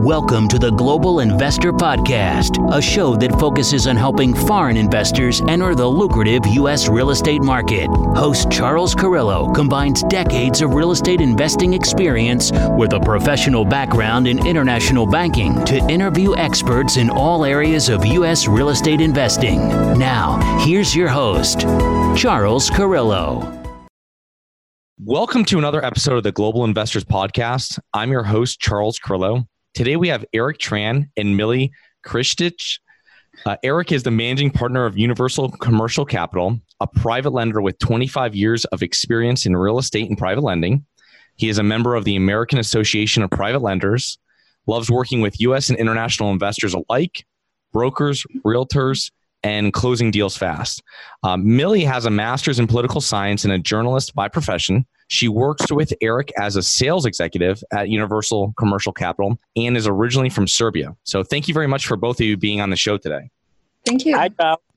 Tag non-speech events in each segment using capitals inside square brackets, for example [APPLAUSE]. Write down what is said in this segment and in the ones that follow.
Welcome to the Global Investor Podcast, a show that focuses on helping foreign investors enter the lucrative U.S. real estate market. Host Charles Carrillo combines decades of real estate investing experience with a professional background in international banking to interview experts in all areas of U.S. real estate investing. Now, here's your host, Charles Carrillo. Welcome to another episode of the Global Investors Podcast. I'm your host, Charles Carrillo. Today we have Eric Tran and Millie Kristich. Uh, Eric is the managing partner of Universal Commercial Capital, a private lender with 25 years of experience in real estate and private lending. He is a member of the American Association of Private Lenders, loves working with U.S. and international investors alike, brokers, realtors, and closing deals fast. Um, Millie has a master's in political science and a journalist by profession. She works with Eric as a sales executive at Universal Commercial Capital and is originally from Serbia. So thank you very much for both of you being on the show today. Thank you. Hi,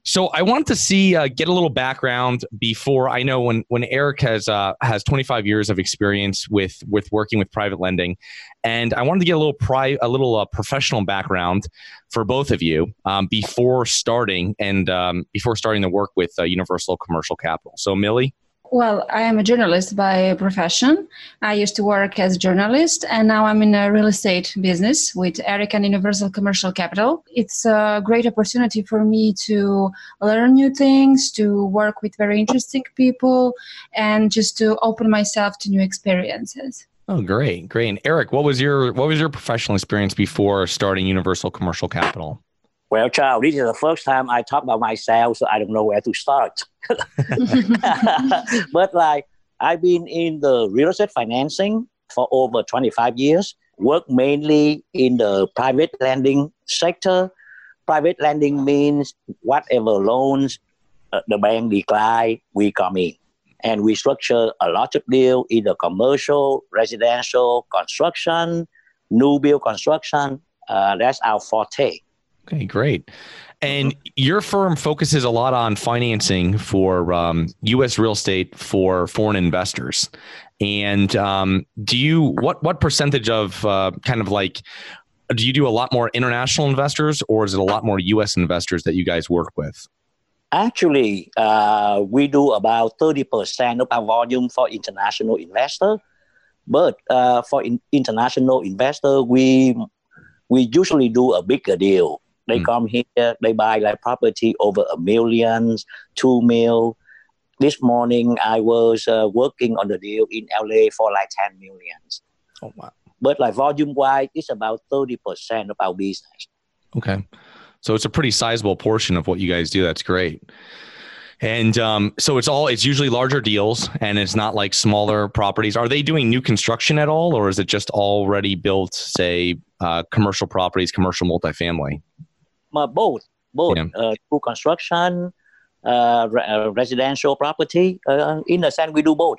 so I wanted to see uh, get a little background before I know when when Eric has uh, has 25 years of experience with with working with private lending, and I wanted to get a little pri- a little uh, professional background for both of you um, before starting and um, before starting to work with uh, Universal Commercial Capital. So Millie. Well, I am a journalist by profession. I used to work as a journalist, and now I'm in a real estate business with Eric and Universal Commercial Capital. It's a great opportunity for me to learn new things, to work with very interesting people, and just to open myself to new experiences. Oh, great, great! And Eric, what was your what was your professional experience before starting Universal Commercial Capital? Well, child, this is the first time I talk about myself, so I don't know where to start. [LAUGHS] but like, I've been in the real estate financing for over 25 years, work mainly in the private lending sector. Private lending means whatever loans uh, the bank decline, we come in. And we structure a lot of deal, either commercial, residential, construction, new build construction. Uh, that's our forte. Okay, great. And mm-hmm. your firm focuses a lot on financing for um, U.S. real estate for foreign investors. And um, do you what what percentage of uh, kind of like do you do a lot more international investors or is it a lot more U.S. investors that you guys work with? Actually, uh, we do about thirty percent of our volume for international investor, but uh, for in- international investor, we we usually do a bigger deal they mm. come here, they buy like property over a million, two mil. This morning I was uh, working on the deal in LA for like 10 millions. Oh, wow. But like volume wise, it's about 30% of our business. Okay. So it's a pretty sizable portion of what you guys do. That's great. And um, so it's all it's usually larger deals and it's not like smaller properties. Are they doing new construction at all, or is it just already built, say, uh, commercial properties, commercial multifamily? Uh, both, both yeah. uh, through construction, uh, re- uh, residential property. Uh, in the sense, we do both.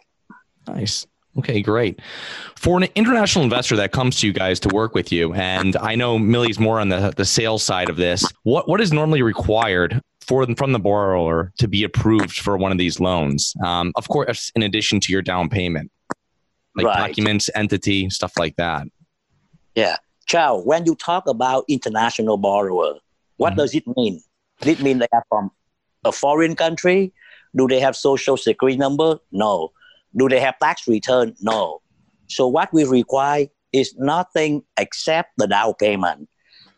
Nice. Okay, great. For an international investor that comes to you guys to work with you, and I know Millie's more on the, the sales side of this, what, what is normally required for from the borrower to be approved for one of these loans? Um, of course, in addition to your down payment, like right. documents, entity, stuff like that. Yeah. Chow, when you talk about international borrower, what mm-hmm. does it mean? Does it mean they are from a foreign country? Do they have social security number? No. Do they have tax return? No. So what we require is nothing except the down payment.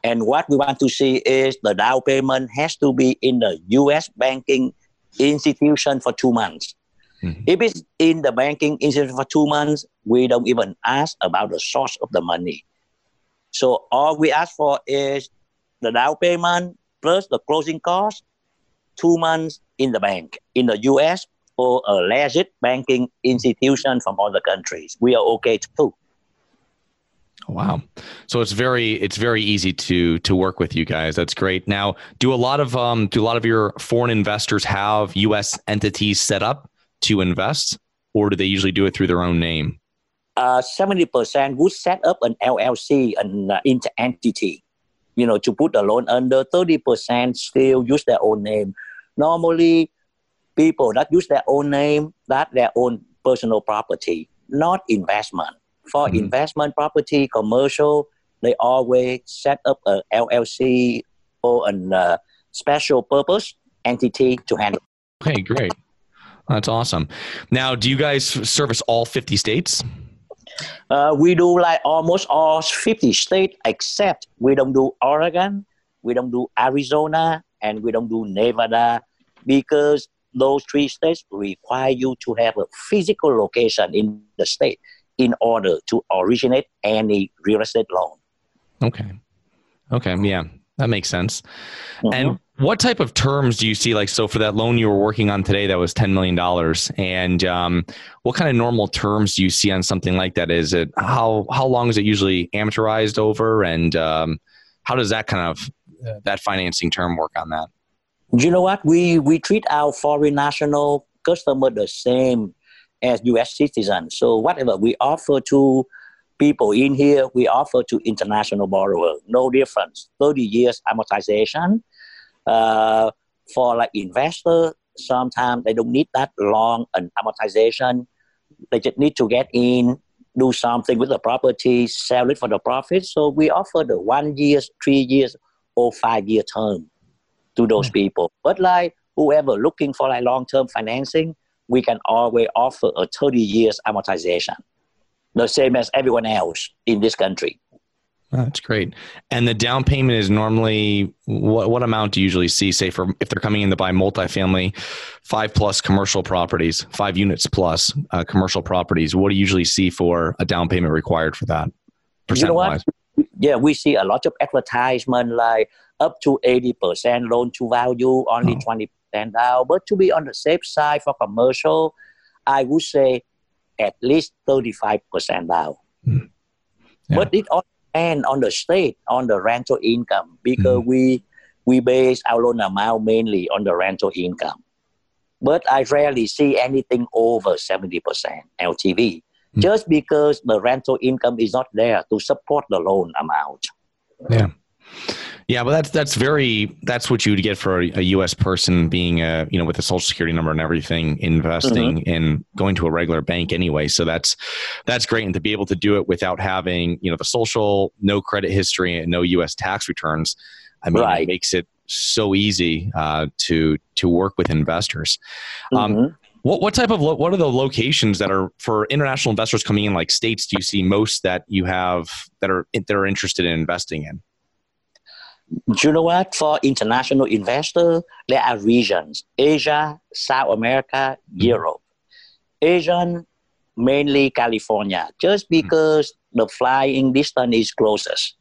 And what we want to see is the down payment has to be in the U.S. banking institution for two months. Mm-hmm. If it's in the banking institution for two months, we don't even ask about the source of the money. So all we ask for is the down payment plus the closing cost, two months in the bank in the U.S. or a legit banking institution from other countries. We are okay too. Wow. So it's very it's very easy to to work with you guys. That's great. Now, do a lot of um do a lot of your foreign investors have US entities set up to invest or do they usually do it through their own name? Uh 70% would set up an LLC an uh, entity you know, to put the loan under 30% still use their own name. Normally, people that use their own name, that their own personal property, not investment. For mm-hmm. investment property, commercial, they always set up a LLC or a uh, special purpose entity to handle. Okay, great. That's awesome. Now, do you guys service all 50 states? Uh, we do like almost all 50 states, except we don't do Oregon, we don't do Arizona, and we don't do Nevada because those three states require you to have a physical location in the state in order to originate any real estate loan. Okay. Okay. Yeah, that makes sense. Mm-hmm. And what type of terms do you see? Like, so for that loan you were working on today, that was $10 million. And um, what kind of normal terms do you see on something like that? Is it how, how long is it usually amortized over? And um, how does that kind of, uh, that financing term work on that? You know what? We, we treat our foreign national customer the same as U.S. citizens. So whatever we offer to people in here, we offer to international borrower. No difference. 30 years amortization uh, for like investor, sometimes they don't need that long an amortization. They just need to get in, do something with the property, sell it for the profit. So we offer the one years, three years, or five year term to those mm-hmm. people. But like whoever looking for like long term financing, we can always offer a 30 years amortization, the same as everyone else in this country. That's great. And the down payment is normally what what amount do you usually see? Say for if they're coming in to buy multifamily, five plus commercial properties, five units plus uh, commercial properties. What do you usually see for a down payment required for that? Percent you know what? Yeah, we see a lot of advertisement like up to eighty percent loan to value, only oh. twenty percent down. But to be on the safe side for commercial, I would say at least thirty five percent down. Mm. Yeah. But it all and on the state on the rental income because mm-hmm. we we base our loan amount mainly on the rental income. But I rarely see anything over 70% LTV mm-hmm. just because the rental income is not there to support the loan amount. Yeah. Yeah, but that's that's very that's what you would get for a, a, U.S. person being a you know with a social security number and everything, investing mm-hmm. and going to a regular bank anyway. So that's that's great, and to be able to do it without having you know the social, no credit history, and no U.S. tax returns, I mean, right. it makes it so easy uh, to to work with investors. Um, mm-hmm. Um, what what type of lo- what are the locations that are for international investors coming in? Like states, do you see most that you have that are that are interested in investing in? You know what? For international investor, there are regions: Asia, South America, mm-hmm. Europe. Asian, mainly California, just mm-hmm. because the flying distance is closest.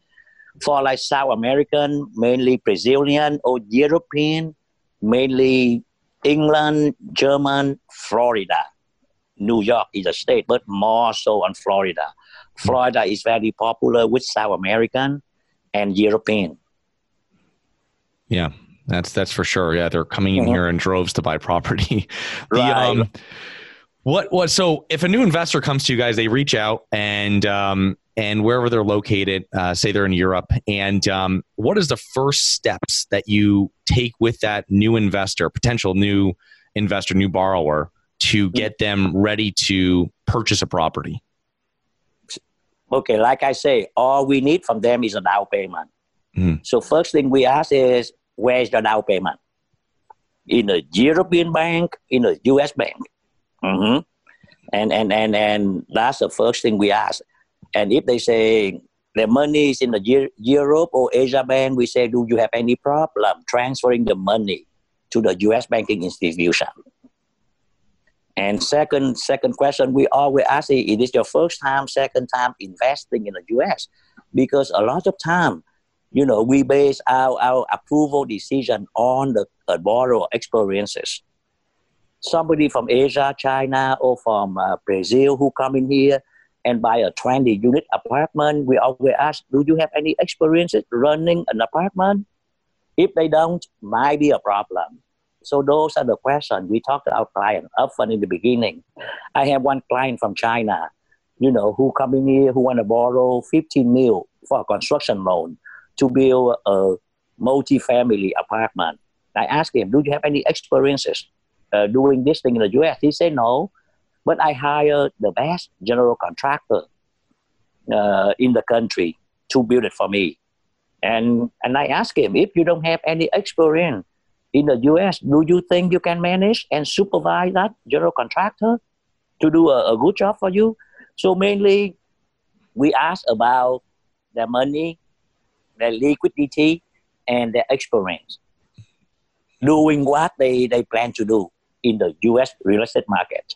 For like South American, mainly Brazilian or European, mainly England, German, Florida. New York is a state, but more so on Florida. Mm-hmm. Florida is very popular with South American and European. Yeah, that's that's for sure. Yeah, they're coming in mm-hmm. here in droves to buy property. [LAUGHS] the, right. Um, what what? So if a new investor comes to you guys, they reach out and um, and wherever they're located, uh, say they're in Europe, and um, what is the first steps that you take with that new investor, potential new investor, new borrower, to mm-hmm. get them ready to purchase a property? Okay, like I say, all we need from them is a down payment. Mm. So first thing we ask is where's the down payment? In a European bank, in a US bank. Mm-hmm. And, and, and, and that's the first thing we ask. And if they say the money is in the Europe or Asia bank, we say, do you have any problem transferring the money to the US banking institution? And second, second question, we always ask, is this your first time, second time investing in the US? Because a lot of time, you know, we base our, our approval decision on the uh, borrower experiences. Somebody from Asia, China, or from uh, Brazil who come in here and buy a 20 unit apartment, we always ask, do you have any experiences running an apartment? If they don't, might be a problem. So those are the questions we talk to our client often in the beginning. I have one client from China, you know, who come in here who want to borrow 15 mil for a construction loan to build a multi-family apartment. I asked him, "Do you have any experiences uh, doing this thing in the U.S.?" He said, "No, but I hired the best general contractor uh, in the country. to build it for me. And and I asked him, if you don't have any experience in the US, do you think you can manage and supervise that general contractor to do a, a good job for you? So mainly we asked about their money, their liquidity, and their experience doing what they, they plan to do in the US real estate market.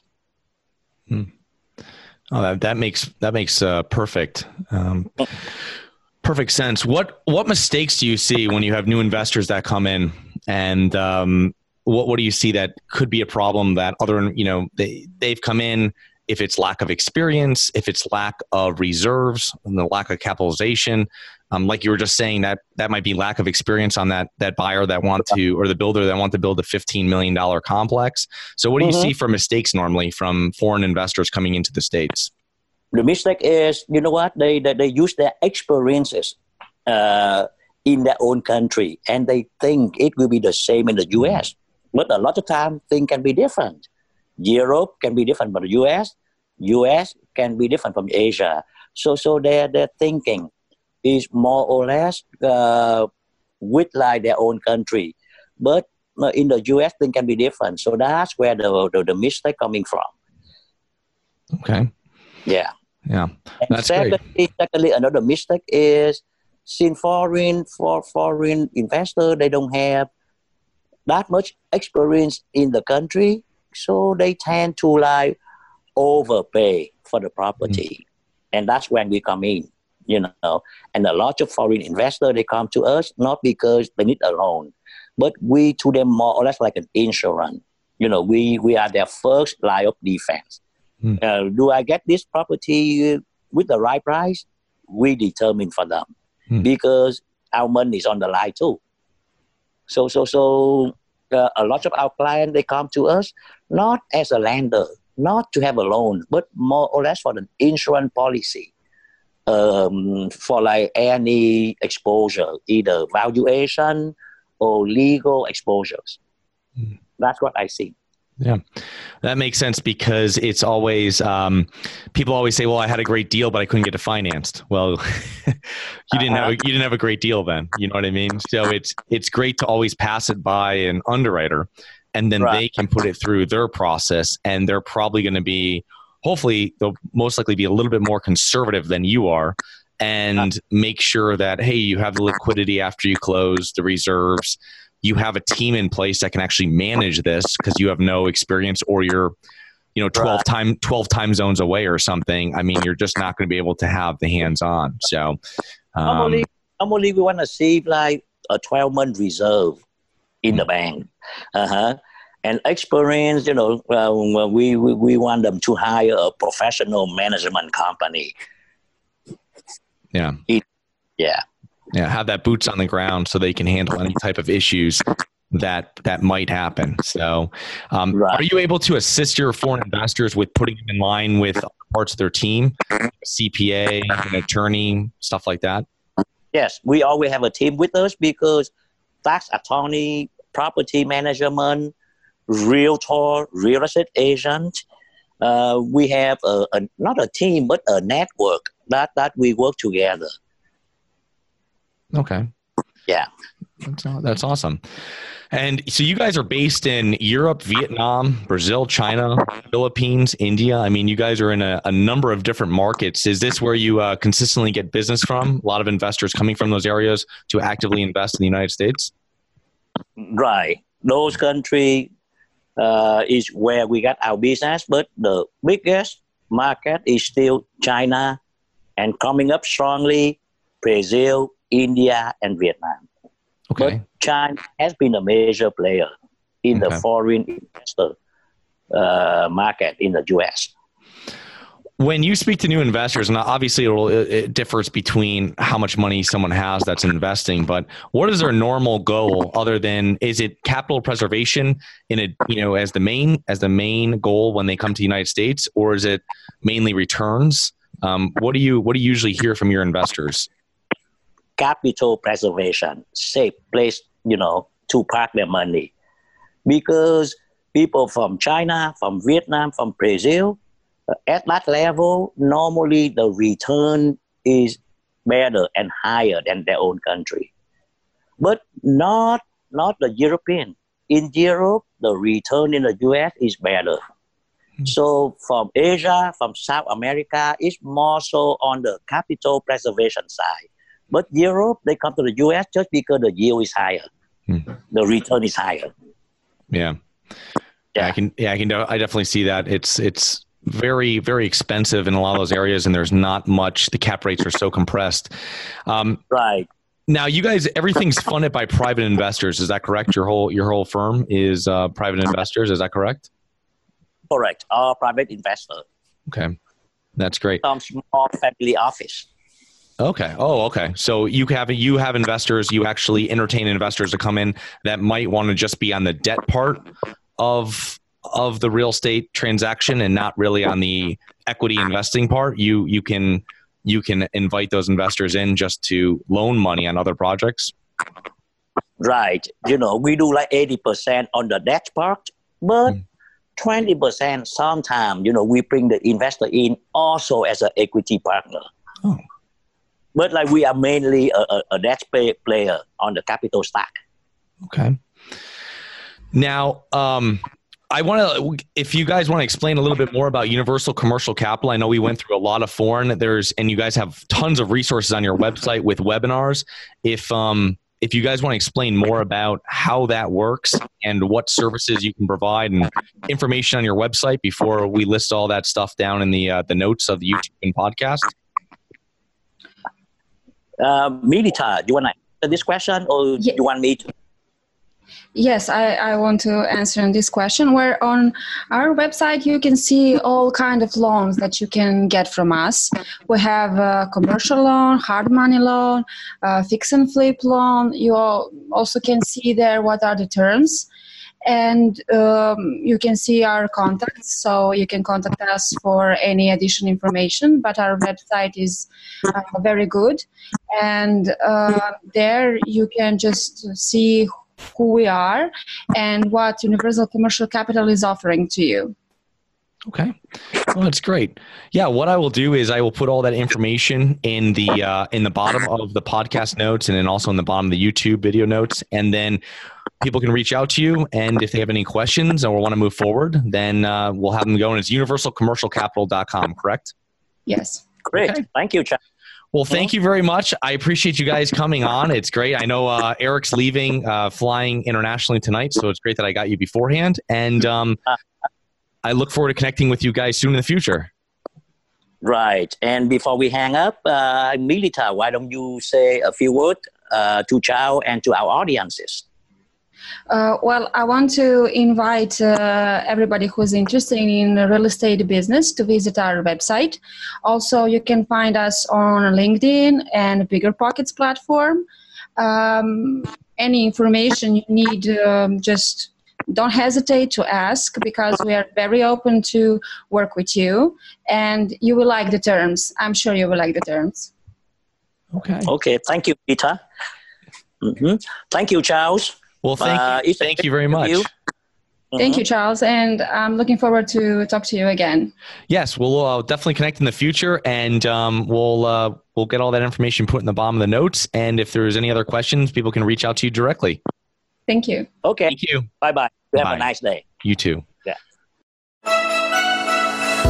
Hmm. Oh, that, that makes that makes uh, perfect um, perfect sense. What what mistakes do you see when you have new investors that come in, and um, what what do you see that could be a problem that other you know they they've come in if it's lack of experience, if it's lack of reserves, and the lack of capitalization, um, like you were just saying that that might be lack of experience on that that buyer that want to or the builder that want to build a fifteen million dollar complex. So, what do you mm-hmm. see for mistakes normally from foreign investors coming into the states? The mistake is, you know what? They they, they use their experiences uh, in their own country, and they think it will be the same in the U.S. But a lot of time, things can be different. Europe can be different from the U.S. U.S. can be different from Asia. So, so they're they're thinking is more or less uh, with like their own country. But uh, in the US, things can be different. So that's where the, the, the mistake coming from. Okay. Yeah. Yeah. That's secondly, great. secondly, another mistake is since foreign for foreign investor, they don't have that much experience in the country, so they tend to like overpay for the property, mm. and that's when we come in you know. And a lot of foreign investors, they come to us not because they need a loan, but we to them more or less like an insurance. You know, we, we are their first line of defense. Hmm. Uh, do I get this property with the right price? We determine for them hmm. because our money is on the line too. So, so, so uh, a lot of our clients, they come to us not as a lender, not to have a loan, but more or less for an insurance policy um, for like any exposure, either valuation or legal exposures. Mm. That's what I see. Yeah, that makes sense because it's always um, people always say, "Well, I had a great deal, but I couldn't get it financed." Well, [LAUGHS] you didn't have a, you didn't have a great deal then. You know what I mean? So it's it's great to always pass it by an underwriter, and then right. they can put it through their process, and they're probably going to be hopefully they'll most likely be a little bit more conservative than you are and make sure that hey you have the liquidity after you close the reserves. You have a team in place that can actually manage this because you have no experience or you're you know 12 time 12 time zones away or something. I mean you're just not going to be able to have the hands on. So um, normally, normally we want to save like a 12 month reserve in the bank. Uh-huh and experience, you know, uh, we, we, we want them to hire a professional management company. Yeah. It, yeah. Yeah. Have that boots on the ground so they can handle any type of issues that that might happen. So, um, right. are you able to assist your foreign investors with putting them in line with parts of their team, CPA, an attorney, stuff like that? Yes, we always have a team with us because tax attorney, property management, realtor, real estate agent. Uh, we have a, a, not a team, but a network that, that we work together. Okay. Yeah. That's, that's awesome. And so you guys are based in Europe, Vietnam, Brazil, China, Philippines, India. I mean, you guys are in a, a number of different markets. Is this where you uh, consistently get business from? A lot of investors coming from those areas to actively invest in the United States? Right. Those countries uh, is where we got our business, but the biggest market is still China and coming up strongly Brazil, India, and Vietnam. Okay. But China has been a major player in okay. the foreign investor uh, market in the US when you speak to new investors and obviously it differs between how much money someone has that's investing but what is their normal goal other than is it capital preservation in a you know as the main as the main goal when they come to the united states or is it mainly returns? Um, what do you what do you usually hear from your investors? Capital preservation safe place you know to park their money. Because people from china from vietnam from brazil at that level, normally the return is better and higher than their own country. But not not the European. In Europe, the return in the US is better. So from Asia, from South America, it's more so on the capital preservation side. But Europe, they come to the US just because the yield is higher, Hmm. the return is higher. Yeah. Yeah, I can. Yeah, I can. I definitely see that. It's it's very very expensive in a lot of those areas, and there's not much. The cap rates are so compressed. Um, Right. now, you guys, everything's funded by private investors. Is that correct? Your whole your whole firm is uh, private investors. Is that correct? Correct. All private investor. Okay, that's great. Some small family office. Okay. Oh, okay. So you have you have investors. You actually entertain investors to come in that might want to just be on the debt part of of the real estate transaction and not really on the equity investing part. You you can you can invite those investors in just to loan money on other projects. Right. You know, we do like 80% on the debt part, but 20% sometimes, you know, we bring the investor in also as an equity partner. Oh. But like we are mainly a, a, a debt pay, player on the capital stack. Okay. Now, um, I want to, if you guys want to explain a little bit more about Universal Commercial Capital, I know we went through a lot of foreign. There's, and you guys have tons of resources on your website with webinars. If, um, if you guys want to explain more about how that works and what services you can provide and information on your website before we list all that stuff down in the uh, the notes of the YouTube and podcast. Uh, Milica, do you want to answer this question or do you want me to? Yes, I, I want to answer on this question. Where on our website you can see all kind of loans that you can get from us. We have a commercial loan, hard money loan, fix and flip loan. You al- also can see there what are the terms, and um, you can see our contacts. So you can contact us for any additional information. But our website is uh, very good, and uh, there you can just see who we are and what Universal Commercial Capital is offering to you. Okay. Well, that's great. Yeah, what I will do is I will put all that information in the uh, in the bottom of the podcast notes and then also in the bottom of the YouTube video notes, and then people can reach out to you. And if they have any questions or want to move forward, then uh, we'll have them go. And it's universalcommercialcapital.com, correct? Yes. Great. Okay. Thank you, Chad. Well, thank you very much. I appreciate you guys coming on. It's great. I know uh, Eric's leaving, uh, flying internationally tonight, so it's great that I got you beforehand. And um, I look forward to connecting with you guys soon in the future. Right. And before we hang up, uh, Milica, why don't you say a few words uh, to Chao and to our audiences? Uh, well, I want to invite uh, everybody who's interested in real estate business to visit our website. Also, you can find us on LinkedIn and Bigger Pockets platform. Um, any information you need, um, just don't hesitate to ask because we are very open to work with you and you will like the terms. I'm sure you will like the terms. Okay. Okay. Thank you, Peter. hmm Thank you, Charles. Well, thank Uh, you. Thank you very much. you. Thank you, Charles, and I'm looking forward to talk to you again. Yes, we'll uh, definitely connect in the future, and um, we'll uh, we'll get all that information put in the bottom of the notes. And if there's any other questions, people can reach out to you directly. Thank you. Okay. Thank you. Bye bye. Have a nice day. You too.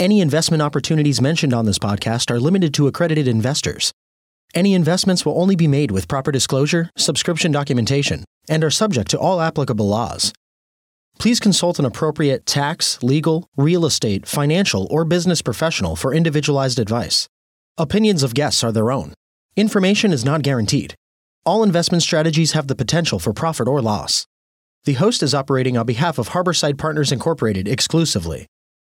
Any investment opportunities mentioned on this podcast are limited to accredited investors. Any investments will only be made with proper disclosure, subscription documentation, and are subject to all applicable laws. Please consult an appropriate tax, legal, real estate, financial, or business professional for individualized advice. Opinions of guests are their own. Information is not guaranteed. All investment strategies have the potential for profit or loss. The host is operating on behalf of Harborside Partners Incorporated exclusively.